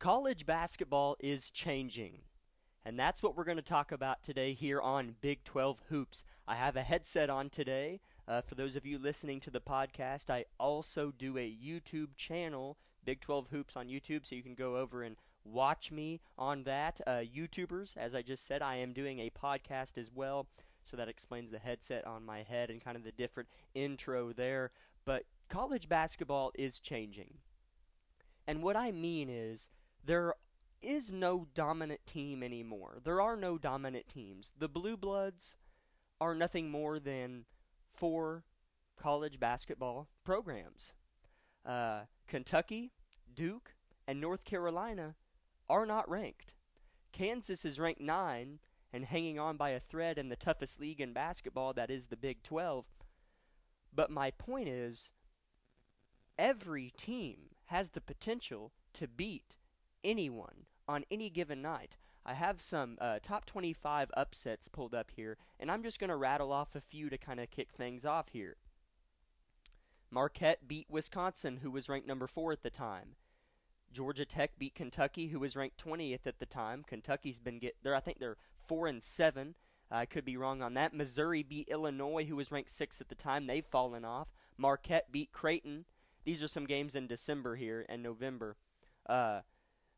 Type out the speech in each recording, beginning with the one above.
college basketball is changing. And that's what we're going to talk about today here on Big 12 Hoops. I have a headset on today. Uh, for those of you listening to the podcast, I also do a YouTube channel, Big 12 Hoops on YouTube, so you can go over and watch me on that. Uh, YouTubers, as I just said, I am doing a podcast as well, so that explains the headset on my head and kind of the different intro there. But college basketball is changing. And what I mean is, there is no dominant team anymore. There are no dominant teams. The Blue Bloods are nothing more than four college basketball programs. Uh, Kentucky, Duke, and North Carolina are not ranked. Kansas is ranked 9 and hanging on by a thread in the toughest league in basketball, that is the Big 12. But my point is, every team has the potential to beat anyone on any given night. I have some uh, top 25 upsets pulled up here, and I'm just going to rattle off a few to kind of kick things off here. Marquette beat Wisconsin, who was ranked number 4 at the time. Georgia Tech beat Kentucky, who was ranked 20th at the time. Kentucky's been get there. I think they're 4 and 7. I could be wrong on that. Missouri beat Illinois, who was ranked 6th at the time. They've fallen off. Marquette beat Creighton. These are some games in December here and November. Uh,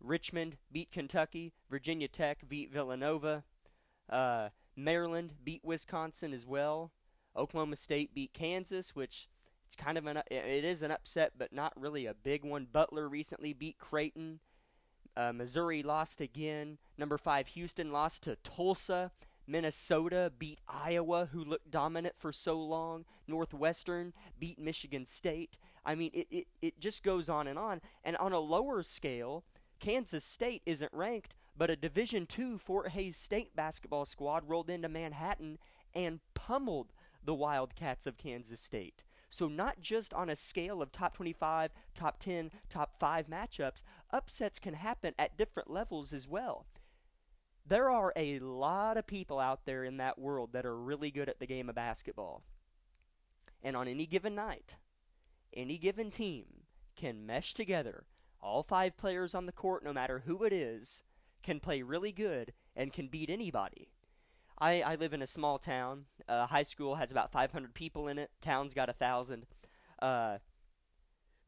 Richmond beat Kentucky. Virginia Tech beat Villanova. Uh, Maryland beat Wisconsin as well. Oklahoma State beat Kansas, which it's kind of an it is an upset, but not really a big one. Butler recently beat Creighton. Uh, Missouri lost again. Number five Houston lost to Tulsa. Minnesota beat Iowa, who looked dominant for so long. Northwestern beat Michigan State. I mean, it, it, it just goes on and on. And on a lower scale, Kansas State isn't ranked, but a Division II Fort Hays State basketball squad rolled into Manhattan and pummeled the Wildcats of Kansas State. So, not just on a scale of top 25, top 10, top 5 matchups, upsets can happen at different levels as well. There are a lot of people out there in that world that are really good at the game of basketball. And on any given night, any given team can mesh together all five players on the court, no matter who it is, can play really good and can beat anybody. I, I live in a small town. Uh, high school has about 500 people in it. Town's got a thousand. Uh,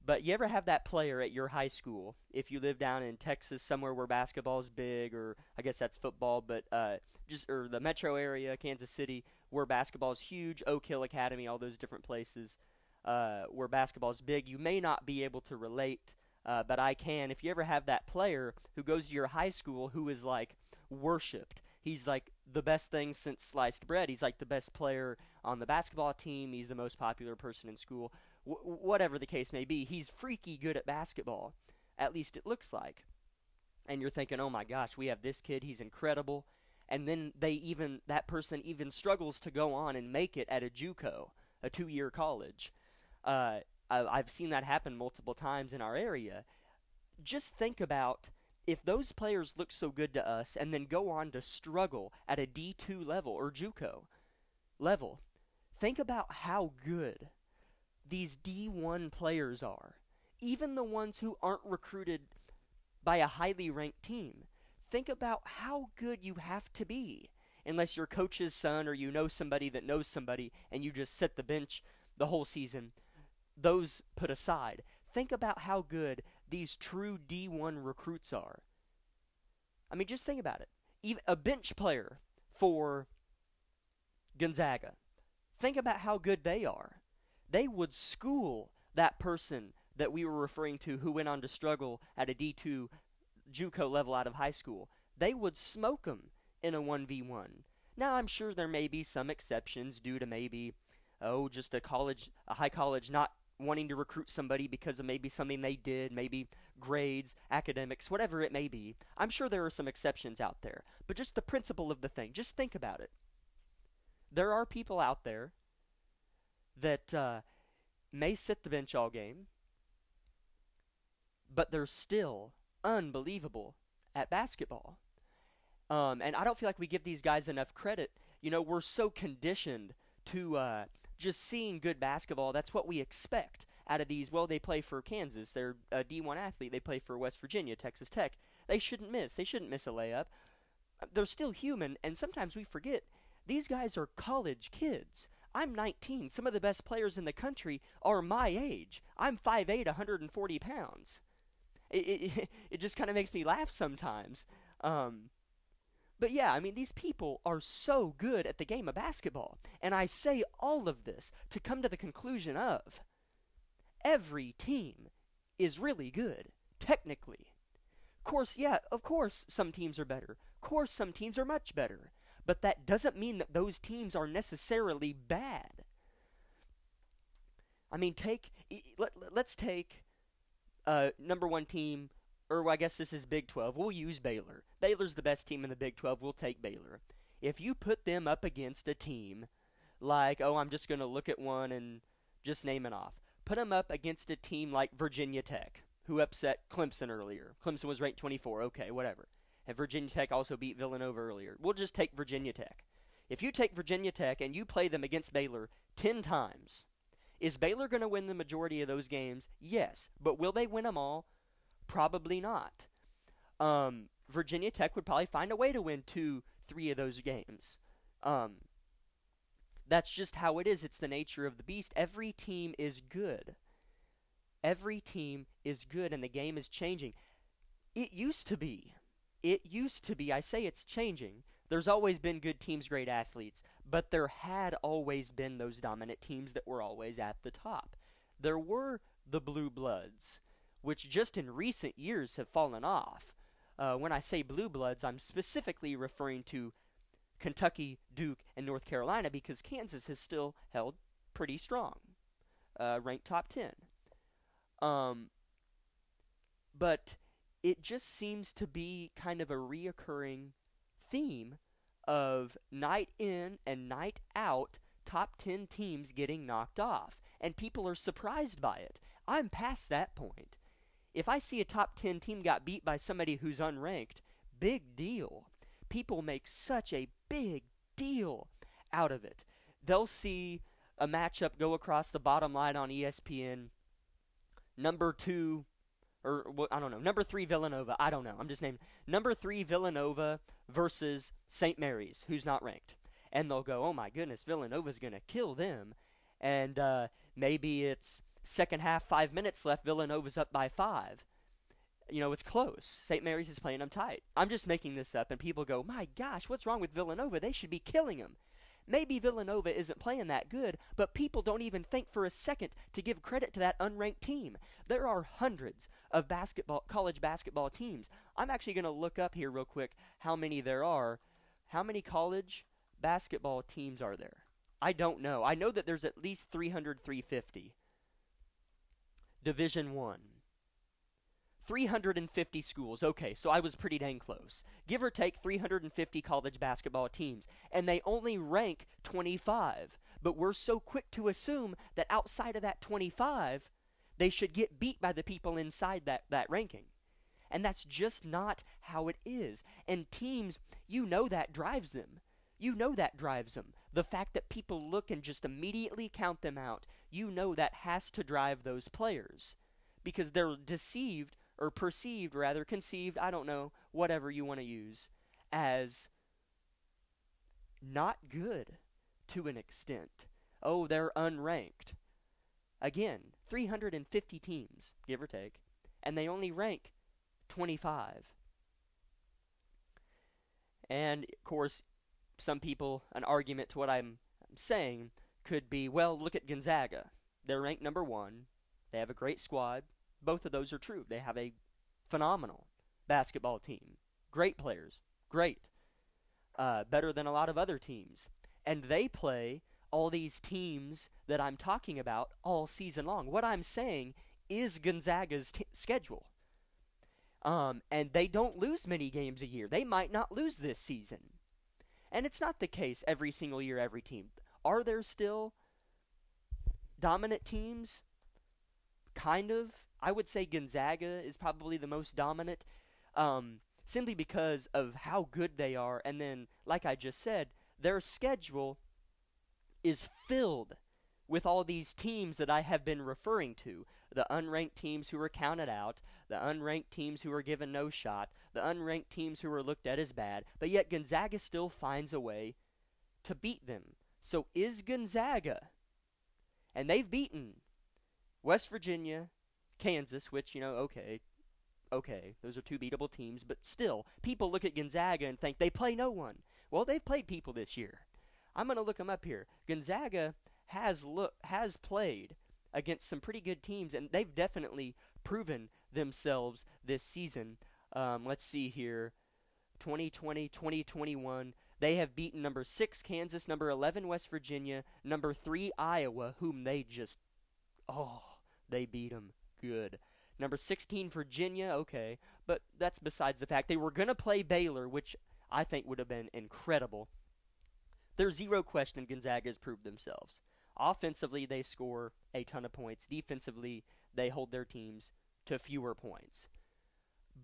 but you ever have that player at your high school? If you live down in Texas, somewhere where basketball is big, or I guess that's football, but uh, just or the metro area, Kansas City, where basketball is huge, Oak Hill Academy, all those different places uh, where basketball is big. You may not be able to relate uh, but I can. If you ever have that player who goes to your high school who is like worshipped, he's like the best thing since sliced bread. He's like the best player on the basketball team. He's the most popular person in school. W- whatever the case may be, he's freaky good at basketball. At least it looks like. And you're thinking, oh my gosh, we have this kid. He's incredible. And then they even that person even struggles to go on and make it at a JUCO, a two-year college. Uh, I've seen that happen multiple times in our area. Just think about if those players look so good to us and then go on to struggle at a D2 level or JUCO level, think about how good these D1 players are. Even the ones who aren't recruited by a highly ranked team. Think about how good you have to be. Unless you're coach's son or you know somebody that knows somebody and you just sit the bench the whole season those put aside, think about how good these true D1 recruits are. I mean, just think about it. Even a bench player for Gonzaga, think about how good they are. They would school that person that we were referring to who went on to struggle at a D2 JUCO level out of high school. They would smoke them in a 1v1. Now, I'm sure there may be some exceptions due to maybe, oh, just a college, a high college not wanting to recruit somebody because of maybe something they did, maybe grades, academics, whatever it may be. I'm sure there are some exceptions out there, but just the principle of the thing, just think about it. There are people out there that uh, may sit the bench all game, but they're still unbelievable at basketball. Um, and I don't feel like we give these guys enough credit. You know, we're so conditioned to uh, just seeing good basketball, that's what we expect. out of these, well, they play for Kansas. They're a D1 athlete. They play for West Virginia, Texas Tech. They shouldn't miss. They shouldn't miss a layup. They're still human, and sometimes we forget these guys are college kids. I'm 19. Some of the best players in the country are my age. I'm 5'8", 140 pounds. It, it, it just kind of makes me laugh sometimes. Um, but yeah, I mean, these people are so good at the game of basketball. And I say all of this to come to the conclusion of every team is really good, technically. Of course, yeah, of course some teams are better. Of course some teams are much better. But that doesn't mean that those teams are necessarily bad. I mean, take let, let's take uh, number one team or I guess this is Big 12. We'll use Baylor. Baylor's the best team in the Big 12. We'll take Baylor. If you put them up against a team like, oh, I'm just going to look at one and just name it off. Put them up against a team like Virginia Tech, who upset Clemson earlier. Clemson was ranked 24. Okay, whatever. And Virginia Tech also beat Villanova earlier. We'll just take Virginia Tech. If you take Virginia Tech and you play them against Baylor 10 times, is Baylor going to win the majority of those games? Yes. But will they win them all? Probably not. Um, Virginia Tech would probably find a way to win two, three of those games. Um, that's just how it is. It's the nature of the beast. Every team is good. Every team is good, and the game is changing. It used to be. It used to be. I say it's changing. There's always been good teams, great athletes, but there had always been those dominant teams that were always at the top. There were the Blue Bloods which just in recent years have fallen off. Uh, when I say blue bloods, I'm specifically referring to Kentucky, Duke, and North Carolina because Kansas has still held pretty strong, uh, ranked top 10. Um, but it just seems to be kind of a reoccurring theme of night in and night out top 10 teams getting knocked off. And people are surprised by it. I'm past that point if I see a top 10 team got beat by somebody who's unranked, big deal. People make such a big deal out of it. They'll see a matchup go across the bottom line on ESPN. Number two, or well, I don't know, number three Villanova. I don't know. I'm just naming number three Villanova versus St. Mary's, who's not ranked. And they'll go, oh my goodness, Villanova's going to kill them. And uh, maybe it's Second half, five minutes left. Villanova's up by five. You know, it's close. St. Mary's is playing them tight. I'm just making this up, and people go, my gosh, what's wrong with Villanova? They should be killing them. Maybe Villanova isn't playing that good, but people don't even think for a second to give credit to that unranked team. There are hundreds of basketball college basketball teams. I'm actually going to look up here real quick how many there are. How many college basketball teams are there? I don't know. I know that there's at least 300 350. Division 1. 350 schools. Okay, so I was pretty dang close. Give or take 350 college basketball teams. And they only rank 25. But we're so quick to assume that outside of that 25, they should get beat by the people inside that, that ranking. And that's just not how it is. And teams, you know that drives them. You know that drives them. The fact that people look and just immediately count them out, you know that has to drive those players because they're deceived or perceived, rather conceived, I don't know, whatever you want to use, as not good to an extent. Oh, they're unranked. Again, 350 teams, give or take, and they only rank 25. And of course, some people, an argument to what I'm saying could be, well, look at Gonzaga. They're ranked number one. They have a great squad. Both of those are true. They have a phenomenal basketball team. Great players. Great. Uh, better than a lot of other teams. And they play all these teams that I'm talking about all season long. What I'm saying is Gonzaga's t- schedule. Um, and they don't lose many games a year. They might not lose this season. And it's not the case every single year, every team. Are there still dominant teams? Kind of. I would say Gonzaga is probably the most dominant, um, simply because of how good they are. And then, like I just said, their schedule is filled with all these teams that I have been referring to the unranked teams who are counted out, the unranked teams who are given no shot, the unranked teams who are looked at as bad, but yet Gonzaga still finds a way to beat them. So is Gonzaga, and they've beaten West Virginia, Kansas, which, you know, okay, okay, those are two beatable teams, but still, people look at Gonzaga and think they play no one. Well, they've played people this year. I'm going to look them up here. Gonzaga has look has played against some pretty good teams, and they've definitely proven themselves this season. Um, let's see here 2020, 2021. They have beaten number 6 Kansas, number 11 West Virginia, number 3 Iowa, whom they just, oh, they beat them good. Number 16 Virginia, okay, but that's besides the fact. They were going to play Baylor, which I think would have been incredible. There's zero question Gonzaga has proved themselves. Offensively, they score a ton of points. Defensively, they hold their teams to fewer points.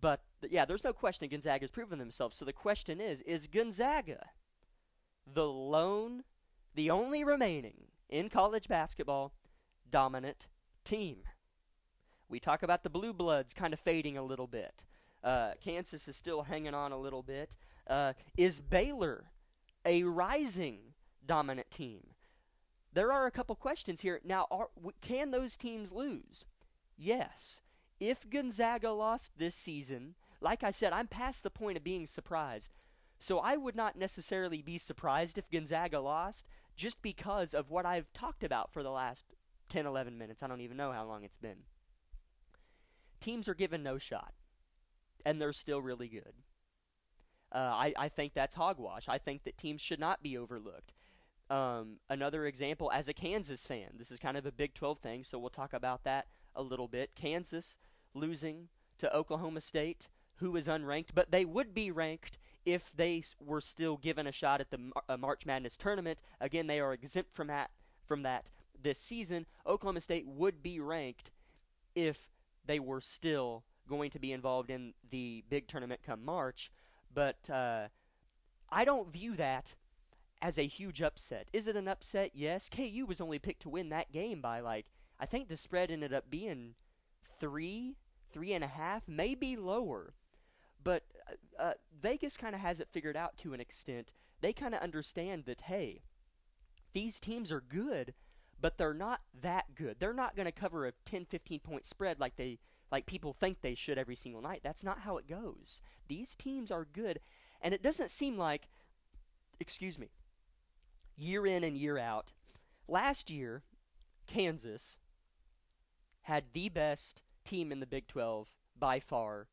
But yeah, there's no question Gonzaga's proven themselves. So the question is, is Gonzaga the lone, the only remaining in college basketball dominant team? We talk about the blue bloods kind of fading a little bit. Uh, Kansas is still hanging on a little bit. Uh, is Baylor a rising dominant team? There are a couple questions here. Now, are, can those teams lose? Yes. If Gonzaga lost this season, like I said, I'm past the point of being surprised. So I would not necessarily be surprised if Gonzaga lost just because of what I've talked about for the last 10, 11 minutes. I don't even know how long it's been. Teams are given no shot, and they're still really good. Uh, I, I think that's hogwash. I think that teams should not be overlooked. Um, another example, as a Kansas fan, this is kind of a Big 12 thing, so we'll talk about that a little bit. Kansas losing to Oklahoma State, who is unranked, but they would be ranked if they were still given a shot at the uh, March Madness tournament. Again, they are exempt from that from that this season. Oklahoma State would be ranked if they were still going to be involved in the big tournament come March, but uh, I don't view that as a huge upset. Is it an upset? Yes. KU was only picked to win that game by like I think the spread ended up being three, three and a half, maybe lower. But uh, uh Vegas kind of has it figured out to an extent. They kind of understand that hey, these teams are good, but they're not that good. They're not going to cover a 10, 15 point spread like they like people think they should every single night. That's not how it goes. These teams are good, and it doesn't seem like excuse me, year in and year out. Last year, Kansas had the best team in the Big 12 by far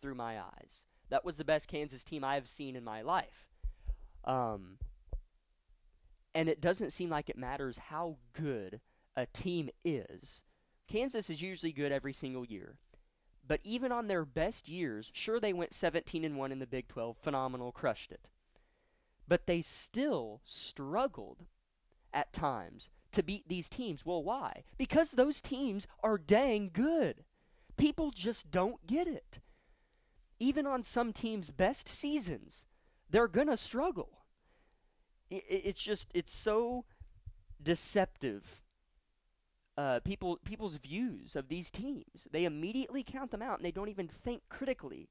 through my eyes. That was the best Kansas team I have seen in my life. Um, and it doesn't seem like it matters how good a team is. Kansas is usually good every single year. But even on their best years, sure they went 17 and 1 in the Big 12, phenomenal, crushed it but they still struggled at times to beat these teams. Well, why? Because those teams are dang good. People just don't get it. Even on some teams' best seasons, they're going to struggle. It's just, it's so deceptive. Uh, people, people's views of these teams. They immediately count them out and they don't even think critically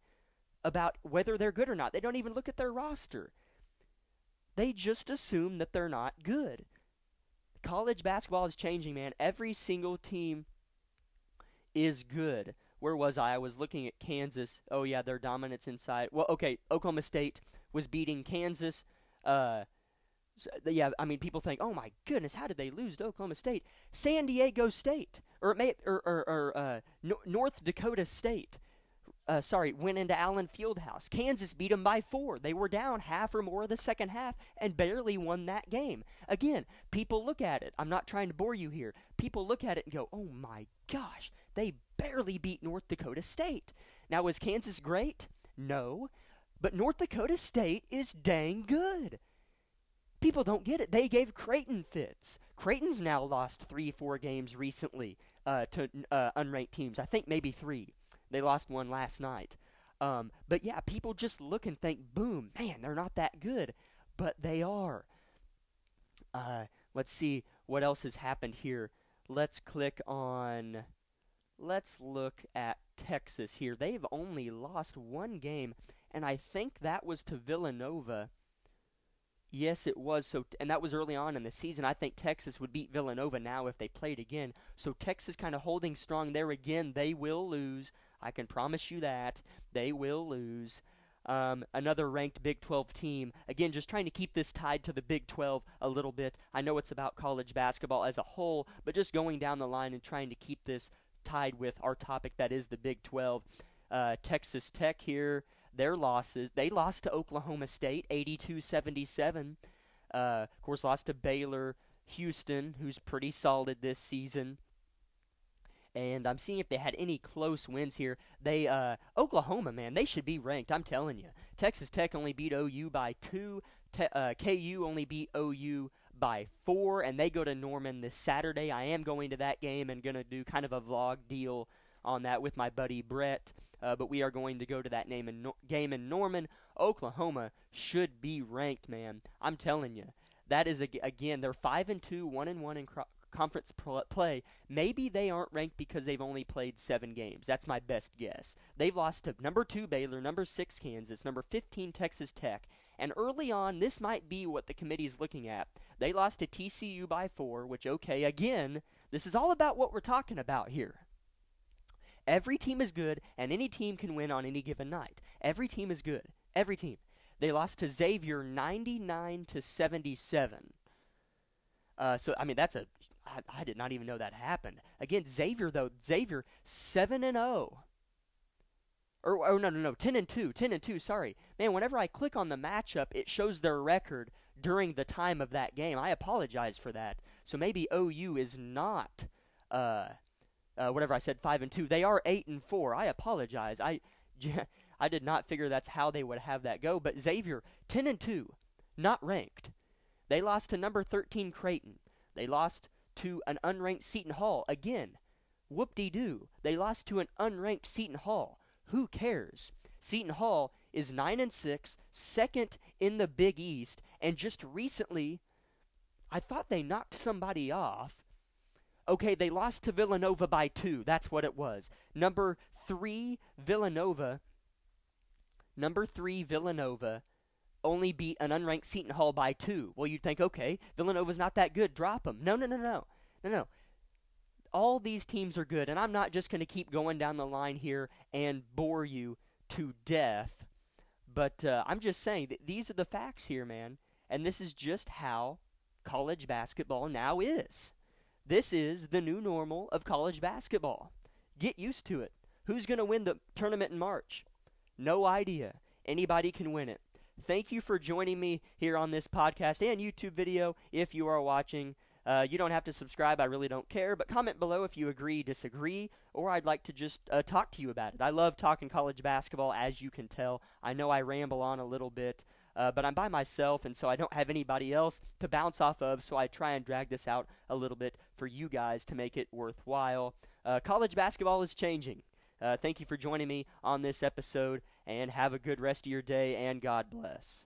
about whether they're good or not. They don't even look at their roster. They just assume that they're not good. College basketball is changing, man. Every single team is good. Where was I? I was looking at Kansas. Oh yeah, their dominance inside. Well, okay, Oklahoma State was beating Kansas. Uh, so, yeah, I mean, people think, oh my goodness, how did they lose to Oklahoma State? San Diego State, or may, or, or, or uh, no, North Dakota State uh, sorry, went into Allen Fieldhouse. Kansas beat them by four. They were down half or more of the second half and barely won that game. Again, people look at it. I'm not trying to bore you here. People look at it and go, oh my gosh, they barely beat North Dakota State. Now, is Kansas great? No. But North Dakota State is dang good. People don't get it. They gave Creighton fits. Creighton's now lost three, four games recently uh, to uh, unranked teams. I think maybe three. They lost one last night. Um, but yeah, people just look and think, boom, man, they're not that good. But they are. Uh, let's see. what else has happened here? Let's click on. Let's look at Texas here. They've only lost one game, and I think that was to Villanova. Yes, it was. So, and that was early on in the season. I think Texas would beat Villanova now if they played again. So Texas kind of holding strong there again. They will lose. I can promise you that they will lose. Um, another ranked Big 12 team. Again, just trying to keep this tied to the Big 12 a little bit. I know it's about college basketball as a whole, but just going down the line and trying to keep this tied with our topic that is the Big 12. Uh, Texas Tech here, their losses. They lost to Oklahoma State 82 77. Uh, of course, lost to Baylor, Houston, who's pretty solid this season and I'm seeing if they had any close wins here. They uh, Oklahoma, man, they should be ranked. I'm telling you. Texas Tech only beat OU by two. Te- uh, KU only beat OU by four, and they go to Norman this Saturday. I am going to that game and gonna do kind of a vlog deal on that with my buddy Brett. Uh, but we are going to go to that name in no- game in Norman. Oklahoma should be ranked, man. I'm telling you. That is again, they're five and two, one and one in conference play, maybe they aren't ranked because they've only played seven games. That's my best guess. They've lost to number two Baylor, number six Kansas, number 15 Texas Tech, and early on, this might be what the committee is looking at. They lost to TCU by four, which, okay, again, this is all about what we're talking about here. Every team is good, and any team can win on any given night. Every team is good. Every team. They lost to Xavier 99 to 77. Uh, so I mean that's a I, I did not even know that happened. Again, Xavier though, Xavier seven and zero. Oh. Or oh no no no, ten and two, 10 and two. Sorry, man. Whenever I click on the matchup, it shows their record during the time of that game. I apologize for that. So maybe OU is not. Uh, uh, whatever I said, five and two. They are eight and four. I apologize. I, I did not figure that's how they would have that go. But Xavier, ten and two, not ranked. They lost to number thirteen Creighton. They lost to an unranked Seton Hall. Again, whoop de doo. They lost to an unranked Seton Hall. Who cares? Seton Hall is 9 and 6, second in the Big East, and just recently, I thought they knocked somebody off. Okay, they lost to Villanova by two. That's what it was. Number three, Villanova. Number three, Villanova only beat an unranked Seton Hall by two. Well, you'd think, okay, Villanova's not that good. Drop them. No, no, no, no. No, no. All these teams are good, and I'm not just going to keep going down the line here and bore you to death. But uh, I'm just saying that these are the facts here, man. And this is just how college basketball now is. This is the new normal of college basketball. Get used to it. Who's going to win the tournament in March? No idea. Anybody can win it. Thank you for joining me here on this podcast and YouTube video if you are watching. Uh, you don't have to subscribe, I really don't care, but comment below if you agree, disagree, or I'd like to just uh, talk to you about it. I love talking college basketball, as you can tell. I know I ramble on a little bit, uh, but I'm by myself, and so I don't have anybody else to bounce off of, so I try and drag this out a little bit for you guys to make it worthwhile. Uh, college basketball is changing. Uh, thank you for joining me on this episode, and have a good rest of your day, and God bless.